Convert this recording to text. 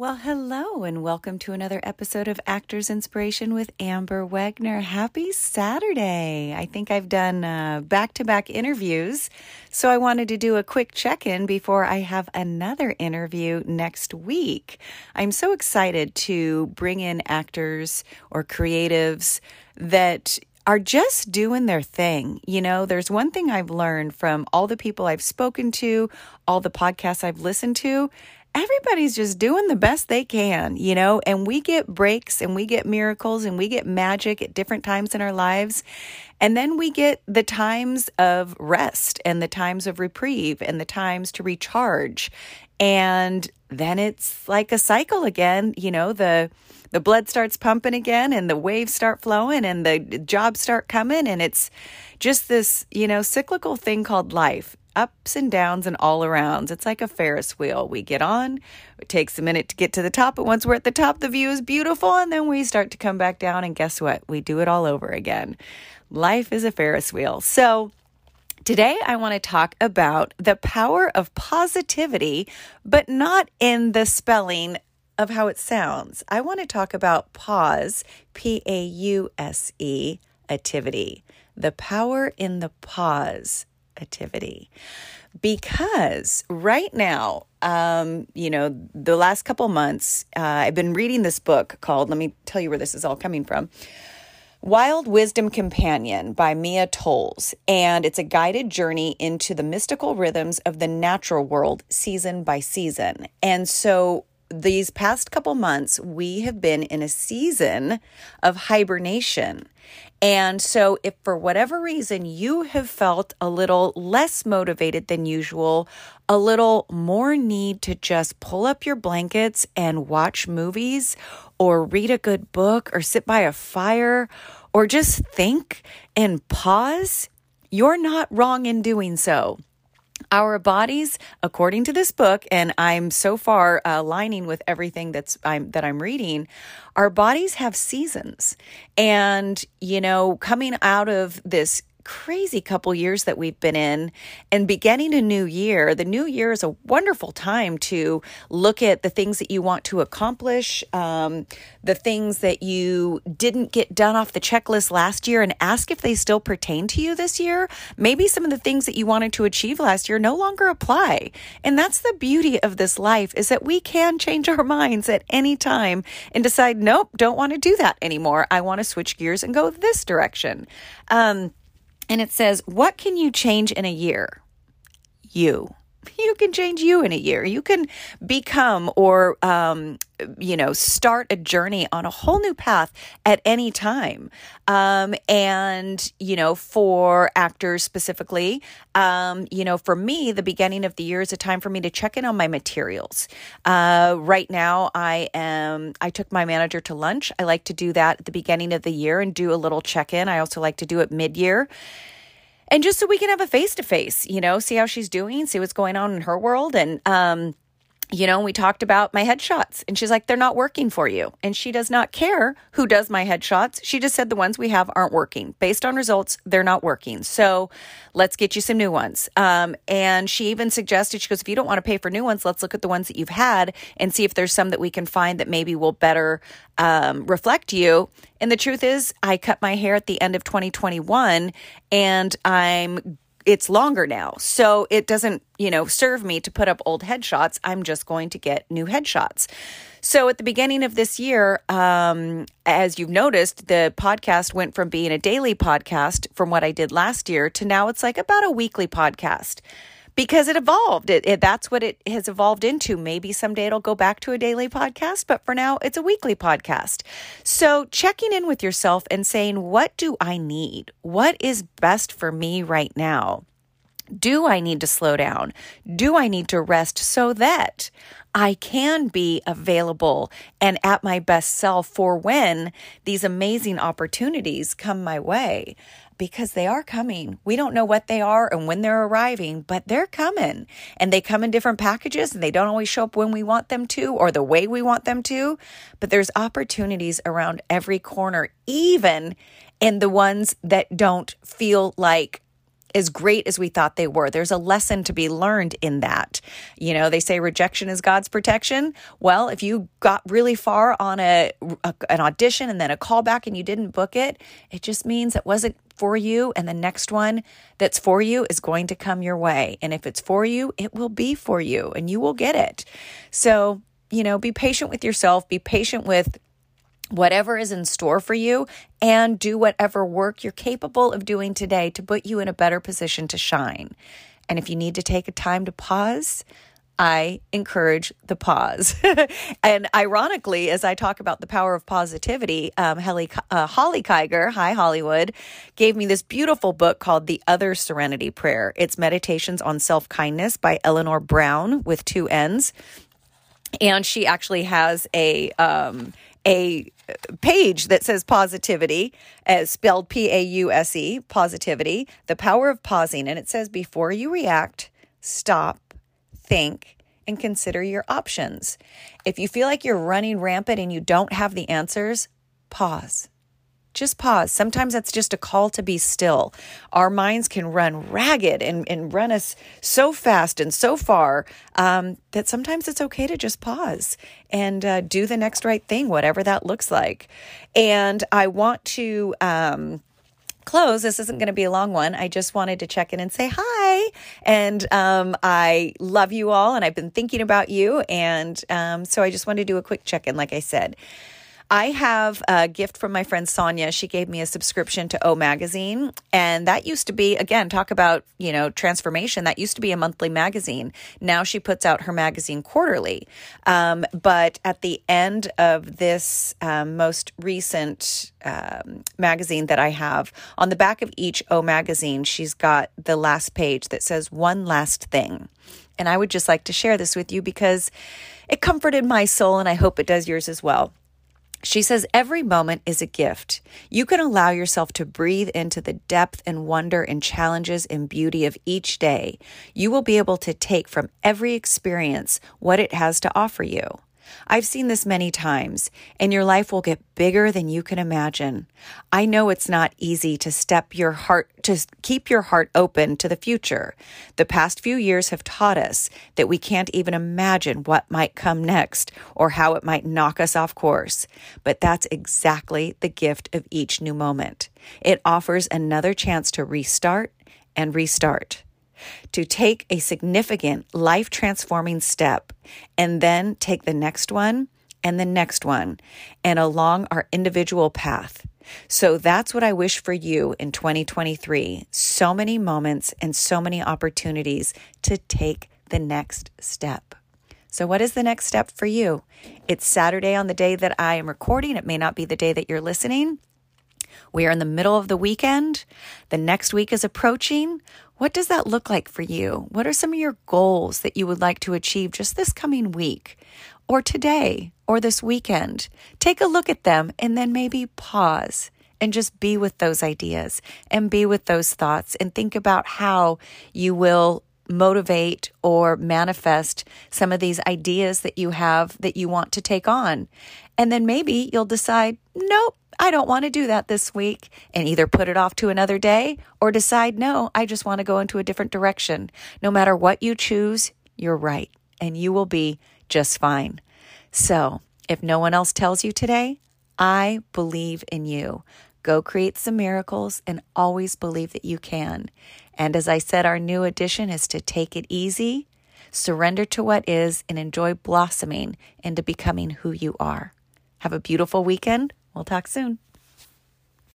Well, hello, and welcome to another episode of Actors Inspiration with Amber Wegner. Happy Saturday! I think I've done back to back interviews, so I wanted to do a quick check in before I have another interview next week. I'm so excited to bring in actors or creatives that are just doing their thing. You know, there's one thing I've learned from all the people I've spoken to, all the podcasts I've listened to everybody's just doing the best they can, you know, and we get breaks and we get miracles and we get magic at different times in our lives. And then we get the times of rest and the times of reprieve and the times to recharge. And then it's like a cycle again, you know, the the blood starts pumping again and the waves start flowing and the jobs start coming and it's just this, you know, cyclical thing called life ups and downs and all arounds. It's like a Ferris wheel. We get on, it takes a minute to get to the top, but once we're at the top, the view is beautiful, and then we start to come back down, and guess what? We do it all over again. Life is a Ferris wheel. So, Today, I want to talk about the power of pause-itivity, but not in the spelling of how it sounds. I want to talk about pause, P A U S E, activity, the power in the pause activity because right now um, you know the last couple months uh, i've been reading this book called let me tell you where this is all coming from Wild Wisdom Companion by Mia Tolles, and it's a guided journey into the mystical rhythms of the natural world season by season. And so these past couple months, we have been in a season of hibernation. And so, if for whatever reason you have felt a little less motivated than usual, a little more need to just pull up your blankets and watch movies, or read a good book, or sit by a fire, or just think and pause, you're not wrong in doing so. Our bodies, according to this book, and I'm so far uh, aligning with everything that's I'm, that I'm reading, our bodies have seasons, and you know, coming out of this crazy couple years that we've been in and beginning a new year. The new year is a wonderful time to look at the things that you want to accomplish, um, the things that you didn't get done off the checklist last year, and ask if they still pertain to you this year. Maybe some of the things that you wanted to achieve last year no longer apply. And that's the beauty of this life is that we can change our minds at any time and decide, nope, don't want to do that anymore. I want to switch gears and go this direction. Um, and it says, What can you change in a year? You. You can change you in a year. You can become or, um, you know, start a journey on a whole new path at any time. Um, and, you know, for actors specifically, um, you know, for me, the beginning of the year is a time for me to check in on my materials. Uh, right now, I am, I took my manager to lunch. I like to do that at the beginning of the year and do a little check in. I also like to do it mid year and just so we can have a face to face, you know, see how she's doing, see what's going on in her world. And, um, you know, we talked about my headshots and she's like, they're not working for you. And she does not care who does my headshots. She just said the ones we have aren't working. Based on results, they're not working. So let's get you some new ones. Um, and she even suggested, she goes, if you don't want to pay for new ones, let's look at the ones that you've had and see if there's some that we can find that maybe will better um, reflect you. And the truth is, I cut my hair at the end of 2021 and I'm it's longer now. So it doesn't, you know, serve me to put up old headshots. I'm just going to get new headshots. So at the beginning of this year, um, as you've noticed, the podcast went from being a daily podcast from what I did last year to now it's like about a weekly podcast because it evolved. It, it, that's what it has evolved into. Maybe someday it'll go back to a daily podcast, but for now, it's a weekly podcast. So, checking in with yourself and saying, What do I need? What is best for me right now? Do I need to slow down? Do I need to rest so that I can be available and at my best self for when these amazing opportunities come my way? Because they are coming. We don't know what they are and when they're arriving, but they're coming. And they come in different packages and they don't always show up when we want them to or the way we want them to. But there's opportunities around every corner, even in the ones that don't feel like as great as we thought they were. There's a lesson to be learned in that. You know, they say rejection is God's protection. Well, if you got really far on a, a, an audition and then a callback and you didn't book it, it just means it wasn't for you and the next one that's for you is going to come your way. And if it's for you, it will be for you and you will get it. So, you know, be patient with yourself, be patient with whatever is in store for you and do whatever work you're capable of doing today to put you in a better position to shine. And if you need to take a time to pause, I encourage the pause. and ironically, as I talk about the power of pause-itivity, um, Holly, uh, Holly Kiger, hi Hollywood, gave me this beautiful book called The Other Serenity Prayer. It's Meditations on Self Kindness by Eleanor Brown with two N's. And she actually has a um, a page that says pause-itivity, as spelled P A U S E, pause-itivity, the power of pausing. And it says, before you react, stop, think, and consider your options. If you feel like you're running rampant and you don't have the answers, pause just pause. Sometimes that's just a call to be still. Our minds can run ragged and, and run us so fast and so far um, that sometimes it's okay to just pause and uh, do the next right thing, whatever that looks like. And I want to. Um, close. This isn't going to be a long one. I just wanted to check in and say hi. And um, I love you all, and I've been thinking about you. And um, so I just wanted to do a quick check in, like I said. I have a gift from my friend Sonia. She gave me a subscription to O Magazine. And that used to be, again, talk about, you know, transformation. That used to be a monthly magazine. Now she puts out her magazine quarterly. Um, but at the end of this um, most recent um, magazine that I have, on the back of each O magazine, she's got the last page that says, One last thing. And I would just like to share this with you because it comforted my soul and I hope it does yours as well. She says every moment is a gift. You can allow yourself to breathe into the depth and wonder and challenges and beauty of each day. You will be able to take from every experience what it has to offer you. I've seen this many times, and your life will get bigger than you can imagine. I know it's not easy to step your heart, to keep your heart open to the future. The past few years have taught us that we can't even imagine what might come next or how it might knock us off course. But that's exactly the gift of each new moment. It offers another chance to restart and restart to take a significant life transforming step and then take the next one and the next one and along our individual path. So that's what I wish for you in 2023. So many moments and so many opportunities to take the next step. So, what is the next step for you? It's Saturday on the day that I am recording. It may not be the day that you're listening. We are in the middle of the weekend. The next week is approaching. What does that look like for you? What are some of your goals that you would like to achieve just this coming week or today or this weekend? Take a look at them and then maybe pause and just be with those ideas and be with those thoughts and think about how you will motivate or manifest some of these ideas that you have that you want to take on. And then maybe you'll decide, nope, I don't want to do that this week, and either put it off to another day or decide, no, I just want to go into a different direction. No matter what you choose, you're right, and you will be just fine. So, if no one else tells you today, I believe in you. Go create some miracles and always believe that you can. And as I said, our new addition is to take it easy, surrender to what is, and enjoy blossoming into becoming who you are. Have a beautiful weekend. We'll talk soon.